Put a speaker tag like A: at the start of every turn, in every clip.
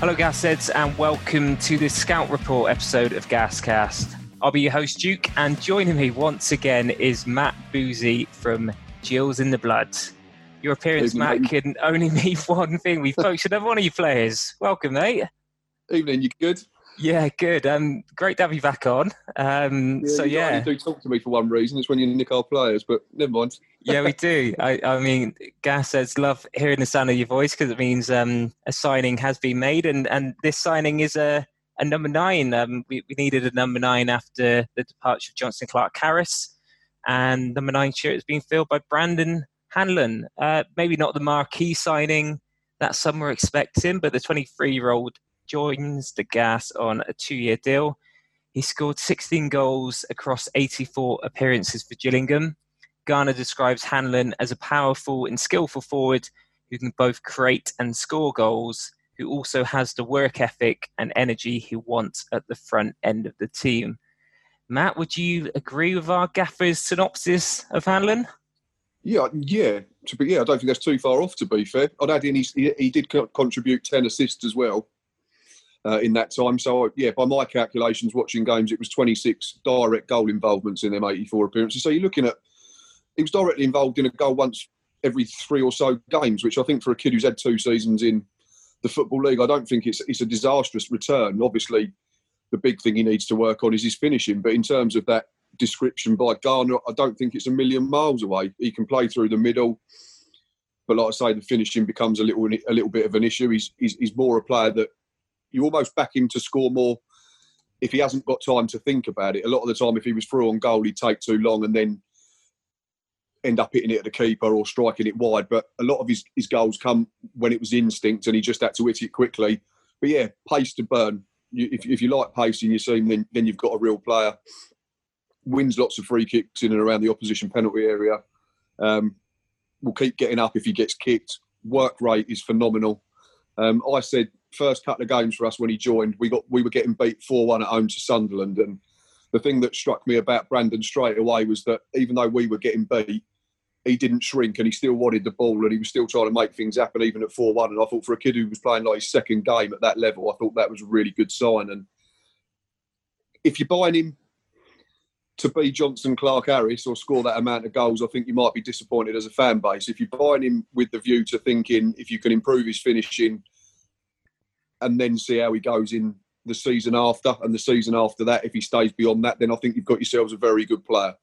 A: Hello, Gasheads, and welcome to the Scout Report episode of Gascast. I'll be your host, Duke, and joining me once again is Matt Boozy from Gills in the Blood. Your appearance,
B: Evening,
A: Matt, can only mean one thing. We've poached another one of your players. Welcome, mate.
B: Evening, you good?
A: Yeah, good. Um, great to have you back on. Um, so
B: you
A: yeah,
B: only do talk to me for one reason. It's when you nick our players, but never mind.
A: yeah, we do. I, I mean, Gasheads love hearing the sound of your voice because it means um, a signing has been made, and, and this signing is a, a number nine. Um, we, we needed a number nine after the departure of Jonson Clarke-Harris, and number nine shirt has been filled by Brandon Hanlon. Uh, maybe not the marquee signing that some were expecting, but the 23 year old joins the Gas on a two year deal. He scored 16 goals across 84 appearances for Gillingham. Garner describes Hanlon as a powerful and skillful forward who can both create and score goals, who also has the work ethic and energy he wants at the front end of the team. Matt, would you agree with our gaffer's synopsis of Hanlon?
B: Yeah, yeah. To be, yeah, I don't think that's too far off. To be fair, I'd add in he, he did co- contribute ten assists as well uh, in that time. So yeah, by my calculations, watching games, it was twenty six direct goal involvements in them eighty four appearances. So you're looking at he was directly involved in a goal once every three or so games, which I think for a kid who's had two seasons in the football league, I don't think it's it's a disastrous return. Obviously, the big thing he needs to work on is his finishing. But in terms of that description by Garner, I don't think it's a million miles away. He can play through the middle, but like I say, the finishing becomes a little a little bit of an issue. He's he's, he's more a player that you almost back him to score more if he hasn't got time to think about it. A lot of the time, if he was through on goal, he'd take too long and then end up hitting it at the keeper or striking it wide. But a lot of his, his goals come when it was instinct and he just had to hit it quickly. But yeah, pace to burn. You, if, if you like pace in your team, then, then you've got a real player. Wins lots of free kicks in and around the opposition penalty area. Um, will keep getting up if he gets kicked. Work rate is phenomenal. Um, I said first couple of games for us when he joined, we got we were getting beat four one at home to Sunderland, and the thing that struck me about Brandon straight away was that even though we were getting beat, he didn't shrink and he still wanted the ball and he was still trying to make things happen even at 4 1. And I thought for a kid who was playing like his second game at that level, I thought that was a really good sign. And if you're buying him to be Jonson Clarke-Harris or score that amount of goals, I think you might be disappointed as a fan base. If you're buying him with the view to thinking if you can improve his finishing and then see how he goes in the season after and the season after that, if he stays beyond that, then I think you've got yourselves a very good player.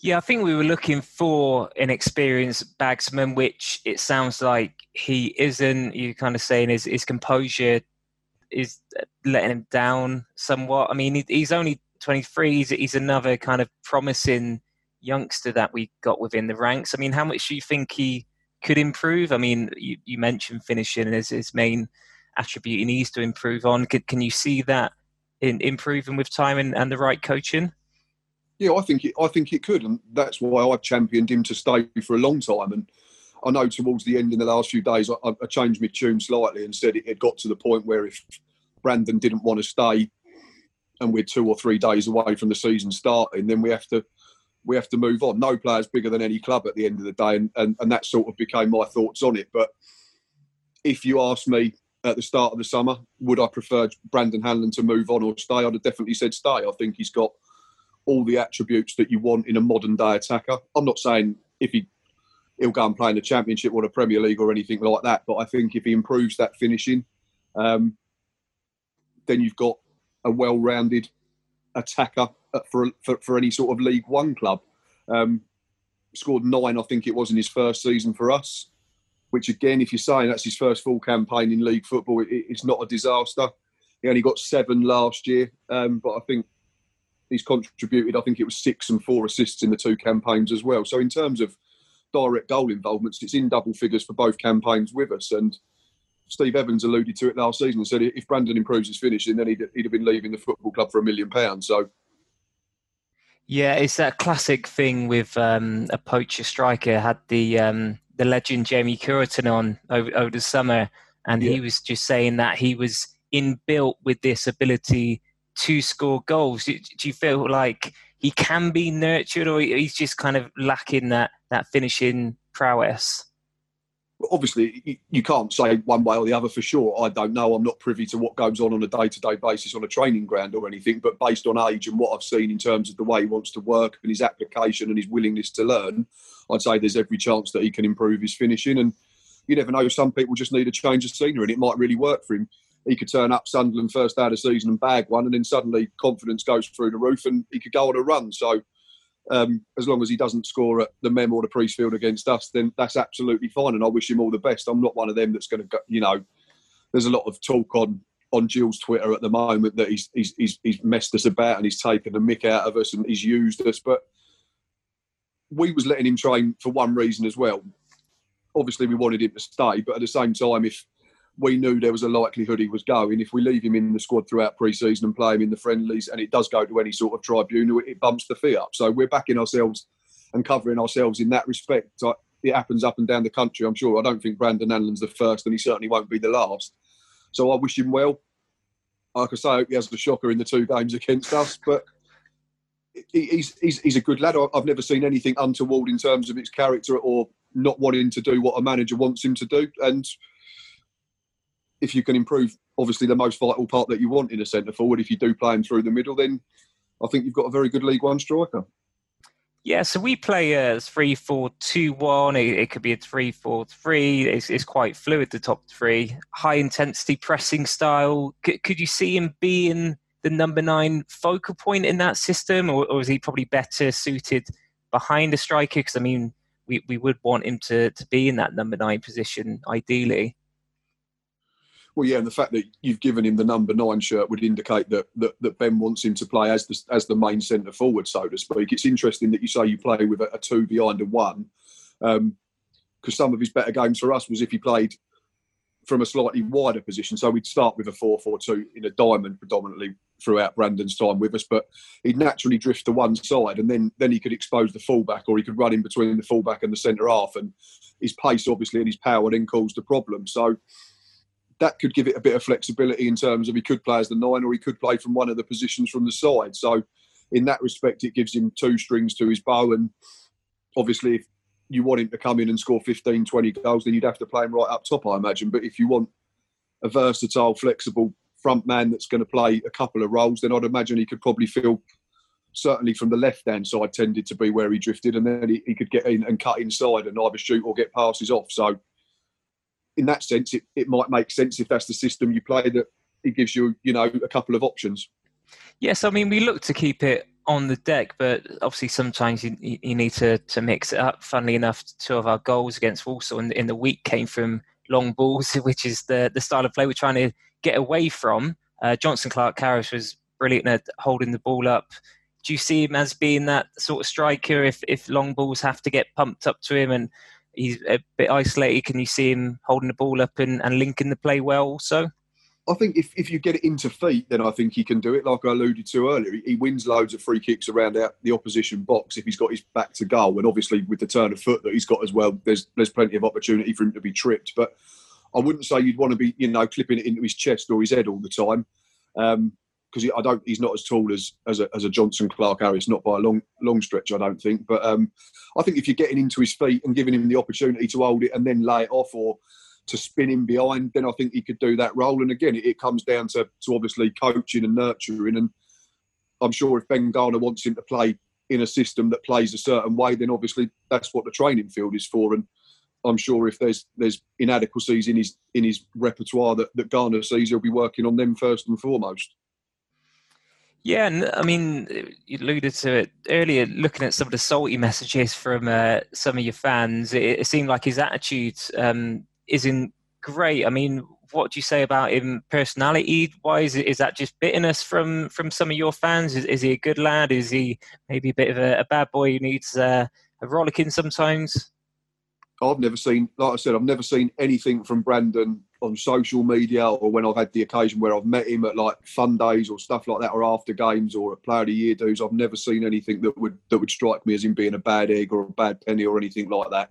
A: Yeah, I think we were looking for an experienced bagsman, which it sounds like he isn't. You're kind of saying his, his composure is letting him down somewhat. I mean, he's only 23. He's, he's another kind of promising youngster that we got within the ranks. I mean, how much do you think he could improve? I mean, you, you mentioned finishing as his main attribute he needs to improve on. Can, can you see that in improving with time and, and the right coaching?
B: Yeah, I think it, I think it could, and that's why I've championed him to stay for a long time. And I know towards the end in the last few days, I, I changed my tune slightly and said it had got to the point where if Brandon didn't want to stay, and we're two or three days away from the season starting, then we have to we have to move on. No player's bigger than any club at the end of the day, and, and, and that sort of became my thoughts on it. But if you ask me at the start of the summer, would I prefer Brandon Hanlon to move on or stay? I'd have definitely said stay. I think he's got all the attributes that you want in a modern day attacker. I'm not saying if he he'll go and play in the Championship or the Premier League or anything like that, but I think if he improves that finishing, um, then you've got a well-rounded attacker for, for, for any sort of League One club. Um, scored nine, I think it was, in his first season for us. Which again, if you're saying that's his first full campaign in league football, it, it's not a disaster. He only got seven last year, um, but I think he's contributed. I think it was six and four assists in the two campaigns as well. So in terms of direct goal involvements, it's in double figures for both campaigns with us. And Steve Evans alluded to it last season and said if Brandon improves his finishing, then he'd, he'd have been leaving the football club for a million pounds. So.
A: Yeah, it's that classic thing with um, a poacher striker. Had the um, the legend Jamie Cureton on over, over the summer, and yeah. he was just saying that he was inbuilt with this ability to score goals. Do, do you feel like he can be nurtured, or he's just kind of lacking that that finishing prowess?
B: obviously you can't say one way or the other for sure. I don't know. I'm not privy to what goes on on a day-to-day basis on a training ground or anything. But based on age and what I've seen in terms of the way he wants to work and his application and his willingness to learn, I'd say there's every chance that he can improve his finishing. And you never know. Some people just need a change of scenery, and it might really work for him. He could turn up Sunderland first out of season and bag one, and then suddenly confidence goes through the roof, and he could go on a run. So um, as long as he doesn't score at the Mem or the Priestfield against us, then that's absolutely fine. And I wish him all the best. I'm not one of them that's going to go, you know, there's a lot of talk on on Gill's Twitter at the moment that he's, he's, he's, he's messed us about and he's taken the mick out of us and he's used us. But we was letting him train for one reason as well. Obviously, we wanted him to stay, but at the same time, if we knew there was a likelihood he was going. If we leave him in the squad throughout pre-season and play him in the friendlies, and it does go to any sort of tribunal, it bumps the fee up. So we're backing ourselves and covering ourselves in that respect. It happens up and down the country. I'm sure. I don't think Brandon Hanlon's the first, and he certainly won't be the last. So I wish him well. Like I say, I hope he has the shocker in the two games against us, but. He's, he's, he's a good lad. I've never seen anything untoward in terms of his character or not wanting to do what a manager wants him to do. And if you can improve, obviously the most vital part that you want in a centre forward, if you do play him through the middle, then I think you've got a very good League One striker.
A: Yeah, so we play a 3 4 2 1. It, could be a 3 4 3. It's, it's, quite fluid, the top three. High intensity pressing style. C- could you see him being the number nine focal point in that system, or, or is he probably better suited behind a striker? Because, I mean, we, we would want him to, to be in that number nine position ideally.
B: Well, yeah, and the fact that you've given him the number nine shirt would indicate that that, that Ben wants him to play as the as the main centre forward, so to speak. It's interesting that you say you play with a, a two behind a one, because um, some of his better games for us was if he played from a slightly wider position. So we'd start with a 4 4 2 in a diamond predominantly throughout Brandon's time with us, but he'd naturally drift to one side and then then he could expose the fullback or he could run in between the fullback and the centre half. And his pace, obviously, and his power then caused the problem. So that could give it a bit of flexibility in terms of he could play as the nine or he could play from one of the positions from the side. So, in that respect, it gives him two strings to his bow. And obviously, if you want him to come in and score 15, 20 goals, then you'd have to play him right up top, I imagine. But if you want a versatile, flexible front man that's going to play a couple of roles, then I'd imagine he could probably feel certainly from the left hand side tended to be where he drifted, and then he, he, could get in and cut inside and either shoot or get passes off. So in that sense, it, it might make sense if that's the system you play that it gives you, you know, a couple of options.
A: Yes, I mean we look to keep it on the deck, but obviously sometimes you, you need to, to mix it up. Funnily enough, two of our goals against Walsall in, in the week came from long balls, which is the, the style of play we're trying to get away from. Uh, Jonson Clarke-Harris was brilliant at holding the ball up. Do you see him as being that sort of striker if, if long balls have to get pumped up to him and he's a bit isolated. Can you see him holding the ball up and, and linking the play well also?
B: I think if, if you get it into feet, then I think he can do it. Like I alluded to earlier, he, he wins loads of free kicks around out the opposition box if he's got his back to goal. And obviously, with the turn of foot that he's got as well, there's there's plenty of opportunity for him to be tripped. But I wouldn't say you'd want to be, you know, clipping it into his chest or his head all the time. Um, because I don't. He's not as tall as as a, as a Jonson Clarke-Harris, not by a long long stretch, I don't think. But um, I think if you're getting into his feet and giving him the opportunity to hold it and then lay it off or to spin him behind, then I think he could do that role. And again, it, it comes down to to obviously coaching and nurturing. And I'm sure if Ben Garner wants him to play in a system that plays a certain way, then obviously that's what the training field is for. And I'm sure if there's there's inadequacies in his in his repertoire that, that Garner sees, he'll be working on them first and foremost.
A: Yeah, and I mean, you alluded to it earlier. Looking at some of the salty messages from uh, some of your fans, it, it, seemed like his attitude um, isn't great. I mean, what do you say about him personality wise? Is that just bitterness from from some of your fans? Is, is he a good lad? Is he maybe a bit of a, a bad boy who needs uh, a rollicking sometimes?
B: I've never seen, like I said, I've never seen anything from Brandon on social media or when I've had the occasion where I've met him at like fun days or stuff like that or after games or at player of the year dues. I've never seen anything that would that would strike me as him being a bad egg or a bad penny or anything like that.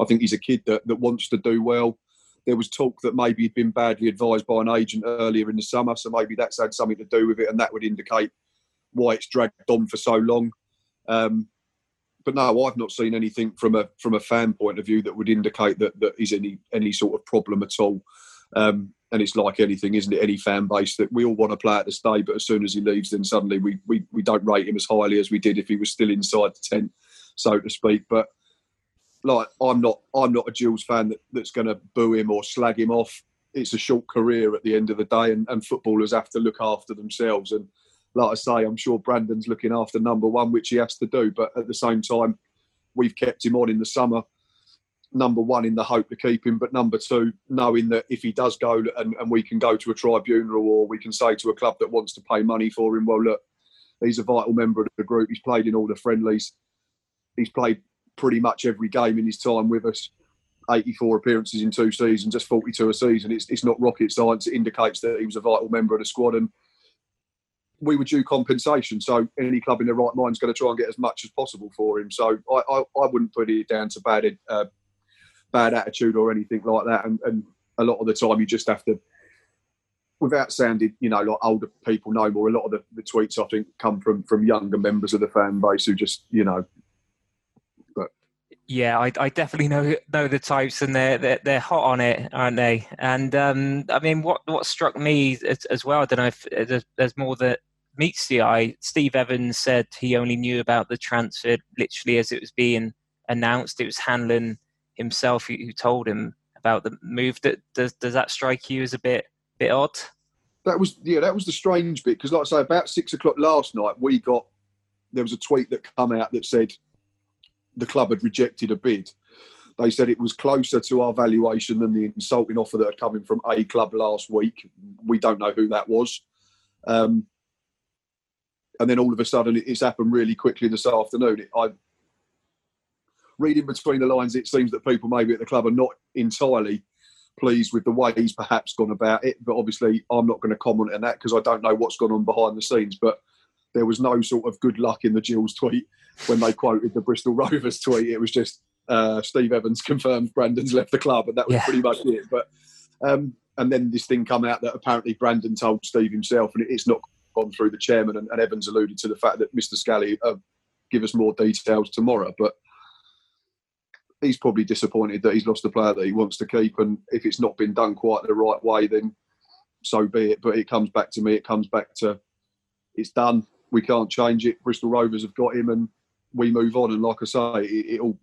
B: I think he's a kid that, that wants to do well. There was talk that maybe he'd been badly advised by an agent earlier in the summer, so maybe that's had something to do with it, and that would indicate why it's dragged on for so long. Um, but no, I've not seen anything from a from a fan point of view that would indicate that that is any any sort of problem at all. Um, and it's like anything, isn't it? Any fan base that we all want to play at the stay, but as soon as he leaves, then suddenly we, we, we don't rate him as highly as we did if he was still inside the tent, so to speak. But like, I'm not I'm not a Gills fan that, that's going to boo him or slag him off. It's a short career at the end of the day, and, and footballers have to look after themselves. And like I say, I'm sure Brandon's looking after number one, which he has to do. But at the same time, we've kept him on in the summer number one in the hope to keep him, but number two, knowing that if he does go and, and we can go to a tribunal or we can say to a club that wants to pay money for him, well, look, he's a vital member of the group. He's played in all the friendlies. He's played pretty much every game in his time with us. 84 appearances in two seasons, just 42 a season. It's, it's not rocket science. It indicates that he was a vital member of the squad and we were due compensation. So any club in their right mind is going to try and get as much as possible for him. So I, I, I wouldn't put it down to bad uh, bad attitude or anything like that. And, and a lot of the time, you just have to, without sounding, you know, like older people know more. A lot of the, the tweets I think come from from younger members of the fan base who just, you know,
A: yeah, I, I, definitely know know the types, and they're, they're they're hot on it, aren't they? And um, I mean, what what struck me as, as well, I don't know if there's, there's, more that meets the eye. Steve Evans said he only knew about the transfer literally as it was being announced. It was Hanlon himself who, who told him about the move. That does does that strike you as a bit bit odd?
B: That was yeah, that was the strange bit because, like I say, about six o'clock last night, we got there was a tweet that come out that said the club had rejected a bid. They said it was closer to our valuation than the insulting offer that had come in from a club last week. We don't know who that was. Um, and then all of a sudden, it's happened really quickly this afternoon. It, I reading between the lines, it seems that people maybe at the club are not entirely pleased with the way he's perhaps gone about it. But obviously, I'm not going to comment on that because I don't know what's gone on behind the scenes. But there was no sort of good luck in the Gills tweet when they quoted the Bristol Rovers tweet. It was just uh, Steve Evans confirmed Brandon's left the club, and that was yeah. pretty much it. But um, and then this thing come out that apparently Brandon told Steve himself, and it's not gone through the chairman. And, and Evans alluded to the fact that Mr. Scally uh, give us more details tomorrow, but he's probably disappointed that he's lost the player that he wants to keep. And if it's not been done quite the right way, then so be it. But it comes back to me. It comes back to it's done. We can't change it. Bristol Rovers have got him, and we move on. And like I say, it, it all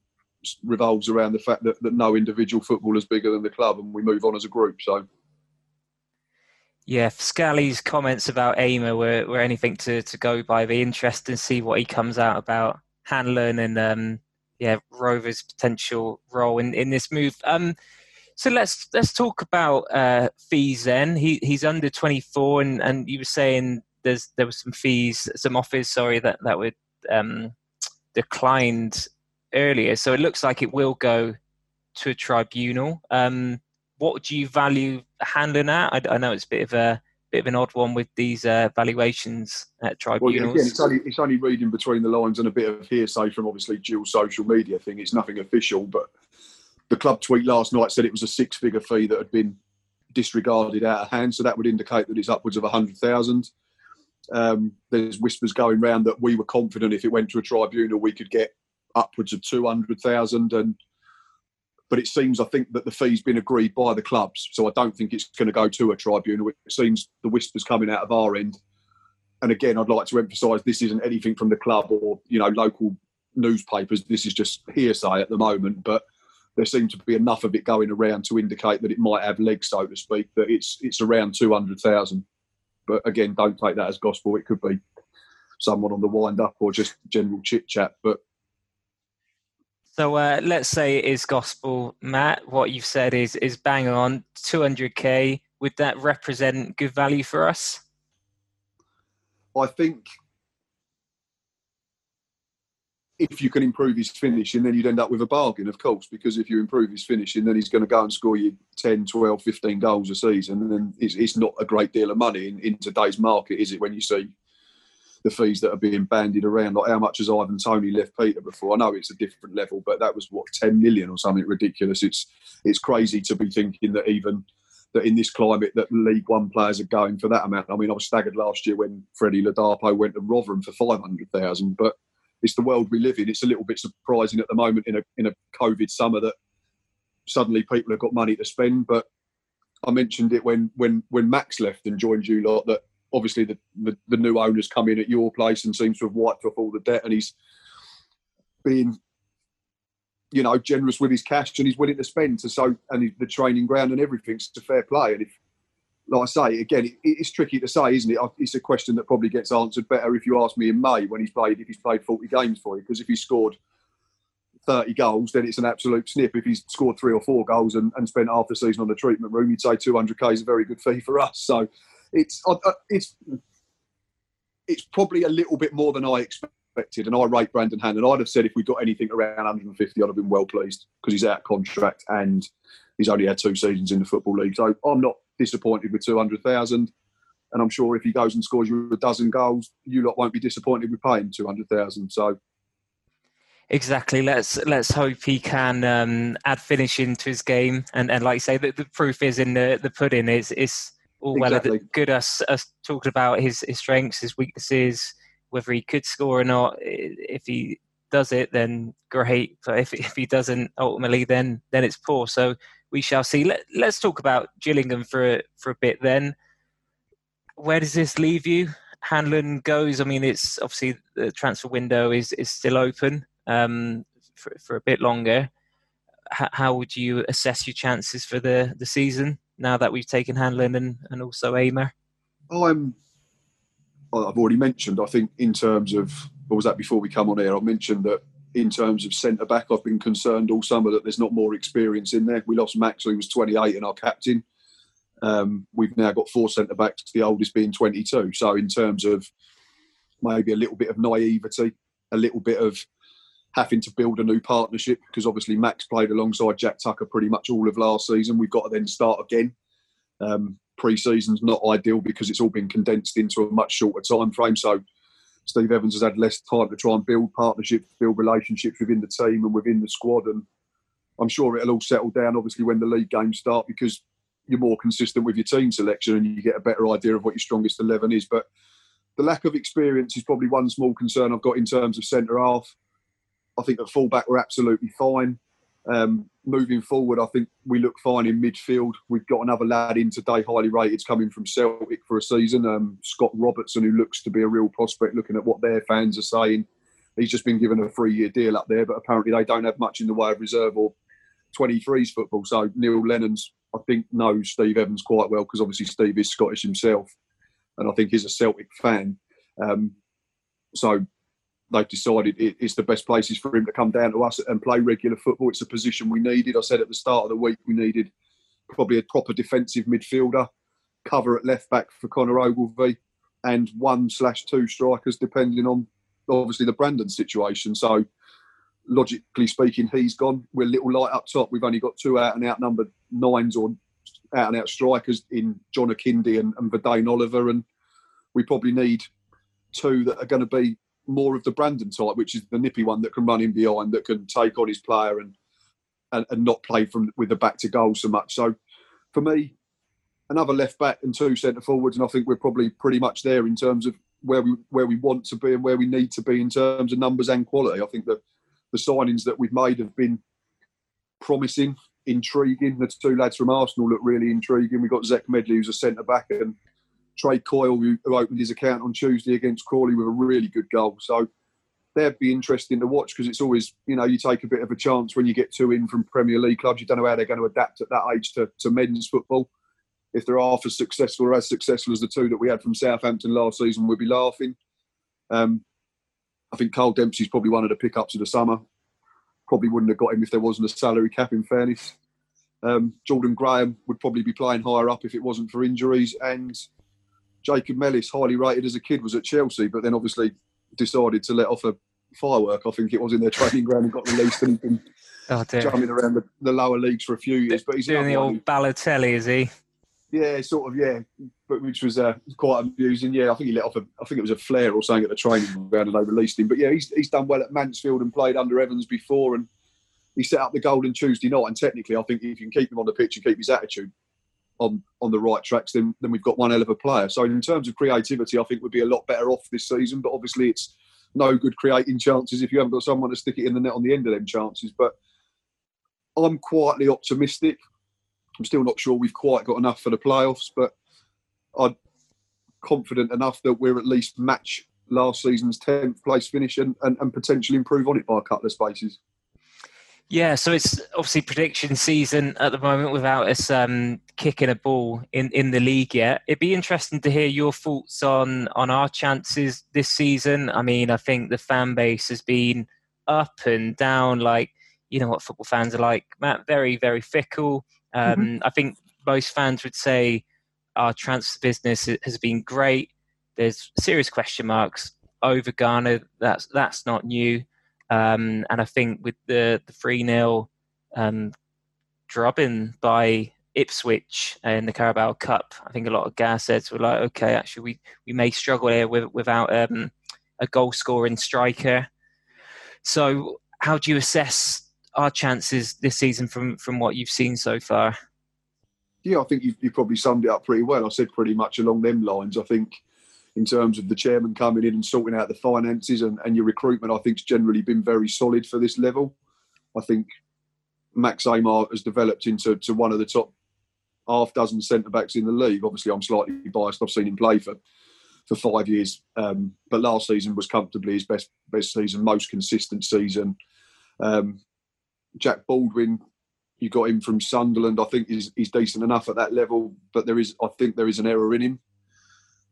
B: revolves around the fact that, that no individual footballer is bigger than the club, and we move on as a group. So.
A: Yeah, Scally's comments about Ehmer were, were anything to, to go by. Be interesting to see what he comes out about Hanlon and um, yeah Rover's potential role in, in this move. Um, so let's let's talk about uh, fees then. He he's under twenty four, and, and you were saying there's there was some fees, some offers, sorry, that that were um, declined earlier. So it looks like it will go to a tribunal. Um, what do you value Hanlon at? I, I know it's a bit of a bit of an odd one with these uh, valuations at tribunals. Well,
B: again, it's only, it's only reading between the lines and a bit of hearsay from obviously dual social media thing. It's nothing official, but the club tweet last night said it was a six-figure fee that had been disregarded out of hand, so that would indicate that it's upwards of a hundred thousand. Um, there's whispers going around that we were confident if it went to a tribunal, we could get upwards of two hundred thousand, and but it seems I think that the fee's been agreed by the clubs, so I don't think it's going to go to a tribunal. It seems the whispers coming out of our end, and again, I'd like to emphasise this isn't anything from the club or you know local newspapers. This is just hearsay at the moment, but there seems to be enough of it going around to indicate that it might have legs, so to speak. That it's it's around two hundred thousand, but again, don't take that as gospel. It could be someone on the wind up or just general chit chat, but
A: so uh, let's say it is gospel, Matt. What you've said is is bang on. 200k. Would that represent good value for us?
B: I think if you can improve his finishing, then you'd end up with a bargain, of course, because if you improve his finishing, then he's going to go and score you 10, 12, 15 goals a season. And then it's, it's not a great deal of money in, in today's market, is it, when you see the fees that are being bandied around. Like how much has Ivan Toney left Peterborough? I know it's a different level, but that was what ten million or something ridiculous. It's it's crazy to be thinking that even that in this climate that League One players are going for that amount. I mean, I was staggered last year when Freddie Ladapo went to Rotherham for five hundred thousand, but it's the world we live in. It's a little bit surprising at the moment in a in a COVID summer that suddenly people have got money to spend. But I mentioned it when when when Max left and joined you lot that obviously the, the, the new owners come in at your place and seems to have wiped off all the debt and he's being you know generous with his cash and he's willing to spend to so and the training ground and everything's a fair play and if like I say again it, it's tricky to say isn't it it's a question that probably gets answered better if you ask me in May when he's played if he's played 40 games for you because if he scored 30 goals, then it's an absolute snip. If he's scored three or four goals and, and spent half the season on the treatment room, you'd say 200k is a very good fee for us. So it's it's it's probably a little bit more than I expected. And I rate Brandon Hanlon. I'd have said if we got anything around 150, I'd have been well pleased because he's out of contract and he's only had two seasons in the football league. So I'm not disappointed with 200,000. And I'm sure if he goes and scores you a dozen goals, you lot won't be disappointed with paying 200,000. So
A: Exactly. Let's let's hope he can um, add finishing to his game, and, and like you say, the, the proof is in the, the pudding. Is is all exactly. well good us us talking about his, his strengths, his weaknesses, whether he could score or not. If he does it, then great. But if if he doesn't, ultimately, then then it's poor. So we shall see. Let Let's talk about Gillingham for for a bit. Then, where does this leave you? Hanlon goes. I mean, it's obviously the transfer window is is still open um, for for a bit longer. H- how would you assess your chances for the the season? now that we've taken Hanlon and, and also Ehmer?
B: I'm. I've already mentioned. I think in terms of what was that before we come on air? I mentioned that in terms of centre back, I've been concerned all summer that there's not more experience in there. We lost Max, who was 28 and our captain. Um, we've now got four centre backs, the oldest being 22. So in terms of maybe a little bit of naivety, a little bit of having to build a new partnership because obviously Max played alongside Jack Tucker pretty much all of last season. We've got to then start again. Um, pre-season's not ideal because it's all been condensed into a much shorter time frame. So Steve Evans has had less time to try and build partnerships, build relationships within the team and within the squad. And I'm sure it'll all settle down, obviously, when the league games start because you're more consistent with your team selection and you get a better idea of what your strongest 11 is. But the lack of experience is probably one small concern I've got in terms of centre half. I think at fullback we're absolutely fine. Um, moving forward, I think we look fine in midfield. We've got another lad in today, highly rated, coming from Celtic for a season. Um, Scott Robertson, who looks to be a real prospect, looking at what their fans are saying. He's just been given a three-year deal up there, but apparently they don't have much in the way of reserve or 23s football. So Neil Lennon's, I think, knows Steve Evans quite well because obviously Steve is Scottish himself, and I think he's a Celtic fan. Um, so they've decided it's the best places for him to come down to us and play regular football. It's a position we needed. I said at the start of the week we needed probably a proper defensive midfielder, cover at left back for Connor Ogilvie, and one slash two strikers depending on obviously the Brandon situation. So logically speaking, he's gone. We're a little light up top. We've only got two out and out numbered nines or out and out strikers in John Akinde and, and Vadaine Oliver, and we probably need two that are going to be more of the Brandon type, which is the nippy one that can run in behind, that can take on his player and and, and not play from with the back to goal so much. So for me, another left back and two centre forwards, and I think we're probably pretty much there in terms of where we where we want to be and where we need to be in terms of numbers and quality. I think the the signings that we've made have been promising, intriguing. The two lads from Arsenal look really intriguing. We've got Zech Medley, who's a centre back, and Trey Coyle, who, opened his account on Tuesday against Crawley with a really good goal. So they'd be interesting to watch because it's always, you know, you take a bit of a chance when you get two in from Premier League clubs. You don't know how they're going to adapt at that age to, to men's football. If they're half as successful or as successful as the two that we had from Southampton last season, we'd be laughing. Um, I think Kyle Dempsey's probably one of the pickups of the summer. Probably wouldn't have got him if there wasn't a salary cap, in fairness. Um, Jordan Graham would probably be playing higher up if it wasn't for injuries. And Jacob Mellis, highly rated as a kid, was at Chelsea, but then obviously decided to let off a firework. I think it was in their training ground and got released and been oh, jumping around the, the, lower leagues for a few years. But he's
A: doing the old Balotelli, is he?
B: Yeah, sort of. Yeah, but which was uh, quite amusing. Yeah, I think he let off a. I think it was a flare or something at the training ground, and they released him. But yeah, he's he's done well at Mansfield and played under Evans before, and he set up the Golden Tuesday night. And technically, I think if you can keep him on the pitch and keep his attitude, on on the right tracks, then then we've got one hell of a player. So in terms of creativity, I think we'd be a lot better off this season. But obviously, it's no good creating chances if you haven't got someone to stick it in the net on the end of them chances. But I'm quietly optimistic. I'm still not sure we've quite got enough for the playoffs, but I'm confident enough that we're at least match last season's 10th place finish and, and, and potentially improve on it by a couple of spaces.
A: Yeah, so it's obviously prediction season at the moment without us um, kicking a ball in, in the league yet. It'd be interesting to hear your thoughts on on our chances this season. I mean, I think the fan base has been up and down, like you know what football fans are like, Matt. Very very fickle. Um, mm-hmm. I think most fans would say our transfer business has been great. There's serious question marks over Garner. That's that's not new. Um, and I think with the the three 0 um, drubbing by Ipswich in the Carabao Cup, I think a lot of gas heads were like, okay, actually we, we may struggle here with, without um, a goal scoring striker. So how do you assess our chances this season from from what you've seen so far?
B: Yeah, I think you've, you probably summed it up pretty well. I said pretty much along them lines. I think in terms of the chairman coming in and sorting out the finances and, and your recruitment, I think has generally been very solid for this level. I think Max Ehmer has developed into to one of the top half dozen centre backs in the league. Obviously, I'm slightly biased. I've seen him play for for five years, um, but last season was comfortably his best best season, most consistent season. Um, Jack Baldwin, you got him from Sunderland. I think he's, he's decent enough at that level, but there is I think there is an error in him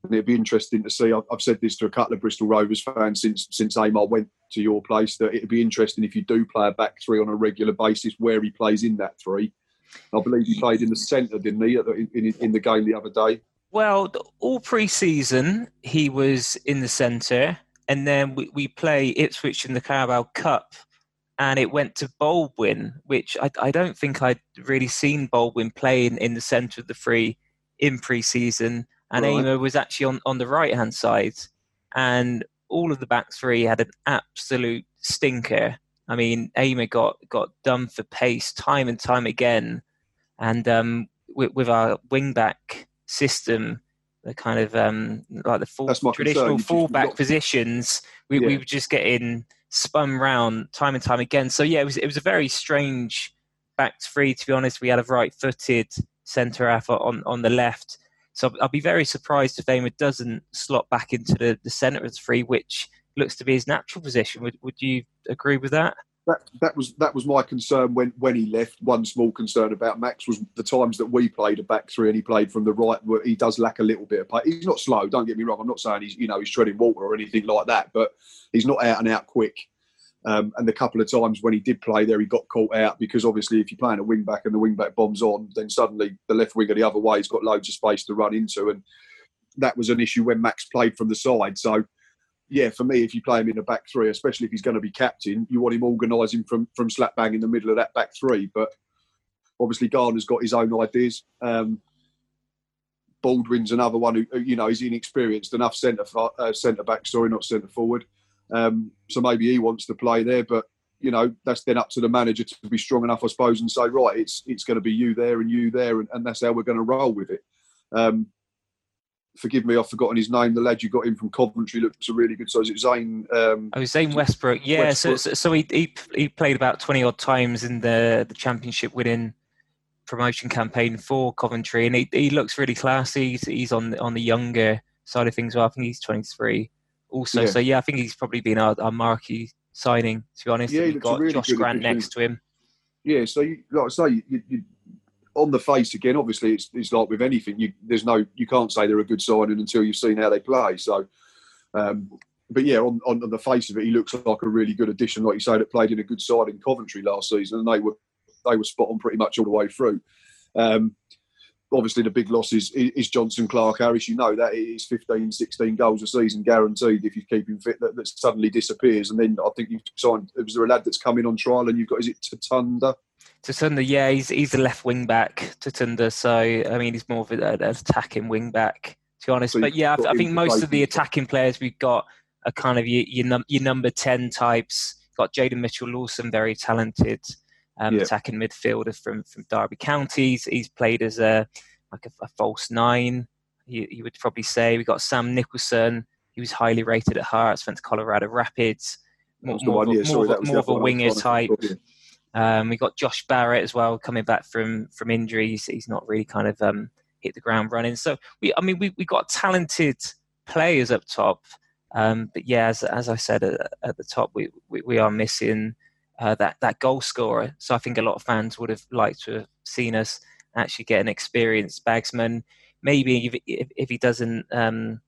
B: and it'd be interesting to see. I've, said this to a couple of Bristol Rovers fans since since Ehmer went to your place that it'd be interesting if you do play a back three on a regular basis, where he plays in that three. I believe he played in the centre, didn't he, in, in, in the game the other day?
A: Well, all pre-season he was in the centre, and then we, we play Ipswich in the Carabao Cup, and it went to Baldwin, which I, I don't think I'd really seen Baldwin play in, in the centre of the three in pre-season and right. Ehmer was actually on, on the right hand side, and all of the back three had an absolute stinker. I mean, Ehmer got got done for pace time and time again, and um, with, with, our wing back system, the kind of um, like the full, traditional fullback got... positions, we, yeah. we were just getting spun round time and time again. So yeah, it was it was a very strange back three. To be honest, we had a right-footed centre half on on the left, so I'll be very surprised if Ehmer doesn't slot back into the, the centre of the three, which looks to be his natural position. Would, would you agree with that?
B: That, that was that was my concern when, when he left. One small concern about Max was the times that we played a back three and he played from the right. Where he does lack a little bit of pace. He's not slow. Don't get me wrong. I'm not saying he's you know he's treading water or anything like that, but he's not out and out quick. Um, and the couple of times when he did play there, he got caught out because obviously, if you're playing a wing back and the wing back bombs on, then suddenly the left winger the other way has got loads of space to run into. And that was an issue when Max played from the side. So, yeah, for me, if you play him in a back three, especially if he's going to be captain, you want him organising from from slap bang in the middle of that back three. But obviously, Garner's got his own ideas. Um, Baldwin's another one who, you know, is inexperienced enough centre uh, centre back. Sorry, not centre forward. Um, so maybe he wants to play there, but you know that's then up to the manager to be strong enough, I suppose, and say right, it's it's going to be you there and you there, and, and that's how we're going to roll with it. Um, forgive me, I've forgotten his name. The lad you got in from Coventry looks a really good. So is it Zane? Um,
A: oh, Zain Westbrooke. Yeah. Westbrooke. So, so he, he he played about twenty odd times in the the championship winning promotion campaign for Coventry, and he he looks really classy. He's, he's on on the younger side of things. Well, I think he's twenty three also. Yeah. So yeah, I think he's probably been our, our marquee signing. To be honest, yeah, we've got really Josh Grant next to him.
B: Yeah, so you, like I say, you, you, on the face again. Obviously, it's, it's like with anything. You, there's no, you can't say they're a good signing until you've seen how they play. So, um, but yeah, on, on, on, the face of it, he looks like a really good addition. Like you say, that played in a good side in Coventry last season, and they were they were spot on pretty much all the way through. Um, obviously the big loss is, is Jonson Clarke-Harris. You know that he's 15, 16 goals a season guaranteed if you keep him fit. That, that suddenly disappears, and then I think you've signed. Was there a lad that's come in on trial, and you've got is it Tatunda?
A: Tatunda, yeah, he's he's a left wing back. Tatunda, so I mean he's more of an attacking wing back to be honest. So but yeah, I, I think most of the attacking players we've got are kind of your your, num- your number ten types. Got Jayden Mitchell Lawson, very talented um, attacking midfielder from from Derby Counties. He's played as a like a, a false nine. You, you, would probably say we got Sam Nicholson, he was highly rated at Hearts, went to Colorado Rapids.
B: More, more, yeah,
A: more, more of a winger type. Um, we got Josh Barrett as well coming back from from injuries. He's not really kind of um, hit the ground running. So we, I mean, we we got talented players up top. Um, but yeah, as, as I said at, at the top, we, we, we are missing uh, that that goal scorer. So I think a lot of fans would have liked to have seen us actually get an experienced bagsman. Maybe if, if, if he doesn't um,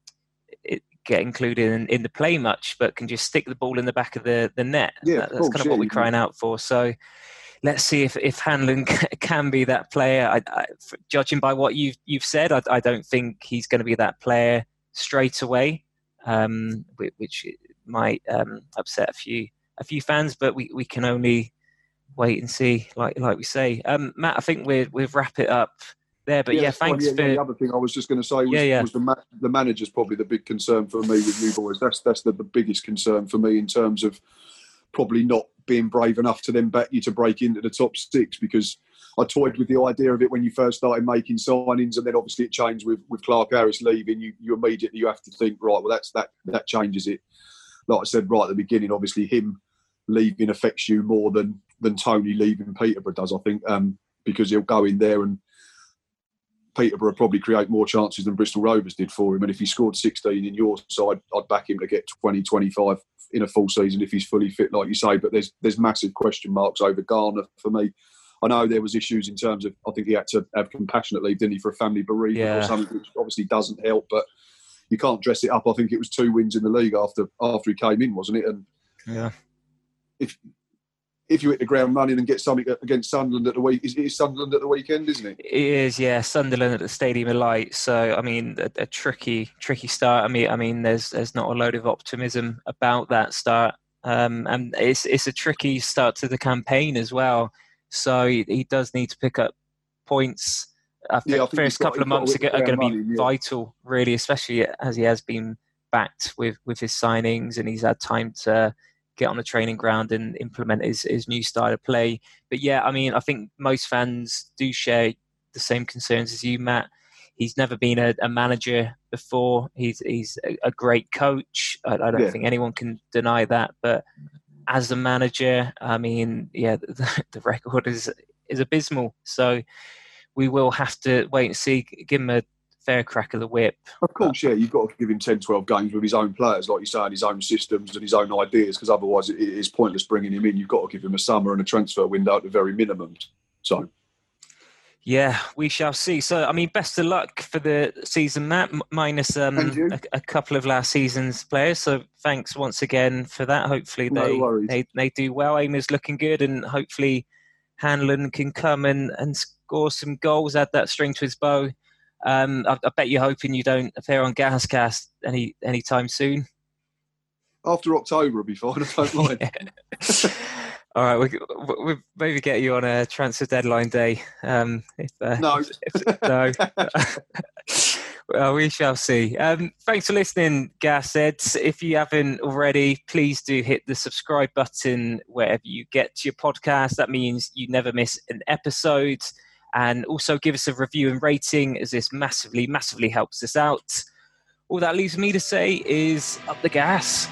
A: get included in, in, the play much, but can just stick the ball in the back of the, the net.
B: Yeah,
A: that, that's kind of what we're crying out for. So let's see if, if Hanlon can be that player. I, I, judging by what you've, you've said, I, I don't think he's going to be that player straight away, um, which might um, upset a few a few fans. But we, we can only wait and see, like like we say. Um, Matt, I think we we've wrap it up there. But yeah, yeah thanks
B: yeah,
A: for
B: the other thing I was just going to say was,
A: yeah, yeah.
B: was the, ma- the manager's probably the big concern for me with you boys. That's that's the, the biggest concern for me in terms of probably not being brave enough to then bet you to break into the top six because I toyed with the idea of it when you first started making signings, and then obviously it changed with, with Clarke Harris leaving. You, you immediately you have to think right. Well, that's that that changes it. Like I said right at the beginning, obviously him leaving affects you more than than Toney leaving Peterborough does. I think um, because he'll go in there and Peterborough probably create more chances than Bristol Rovers did for him. And if he scored 16 in your side, I'd back him to get 20, 25 in a full season if he's fully fit, like you say. But there's there's massive question marks over Garner for me. I know there was issues in terms of I think he had to have compassionate leave, didn't he, for a family bereavement yeah. or something, which obviously doesn't help. But you can't dress it up. I think it was two wins in the league after after he came in, wasn't it? And
A: yeah,
B: if if you hit the ground running and get something against Sunderland at the week, is, is Sunderland at the weekend, isn't it? It
A: is, yeah. Sunderland at the Stadium of Light. So, I mean, a, a, tricky, tricky start. I mean, I mean, there's there's not a load of optimism about that start, um, and it's it's a tricky start to the campaign as well. So he, he does need to pick up points. I think yeah, the first couple of months are, are going to be yeah. vital, really, especially as he has been backed with with his signings and he's had time to get on the training ground and implement his, his new style of play. But yeah, I mean, I think most fans do share the same concerns as you, Matt. He's never been a, a manager before. He's he's a, a great coach. I, I don't yeah. think anyone can deny that. But as a manager, I mean, yeah, the, the record is is abysmal. So we will have to wait and see. Give him a fair crack of the whip.
B: Of course, yeah, you've got to give him 10, 12 games with his own players, like you say, and his own systems and his own ideas, because otherwise it is pointless bringing him in. You've got to give him a summer and a transfer window at the very minimum. So.
A: Yeah, we shall see. So, I mean, best of luck for the season, Matt, minus um, a, a, couple of last season's players. So, thanks once again for that. Hopefully, they
B: no
A: they, they do well. Aim is looking good, and hopefully, Hanlon can come and, and score some goals, add that string to his bow. Um, I, I, bet you're hoping you don't appear on Gascast any anytime soon.
B: After October will be fine. I don't mind.
A: All right, we we maybe get you on a transfer deadline day. Um, if, uh,
B: no,
A: if, no. well, we shall see. Um, thanks for listening, Gasheads. If you haven't already, please do hit the subscribe button wherever you get your podcast. That means you never miss an episode and also give us a review and rating as this massively, massively helps us out. All that leaves me to say is up the gas.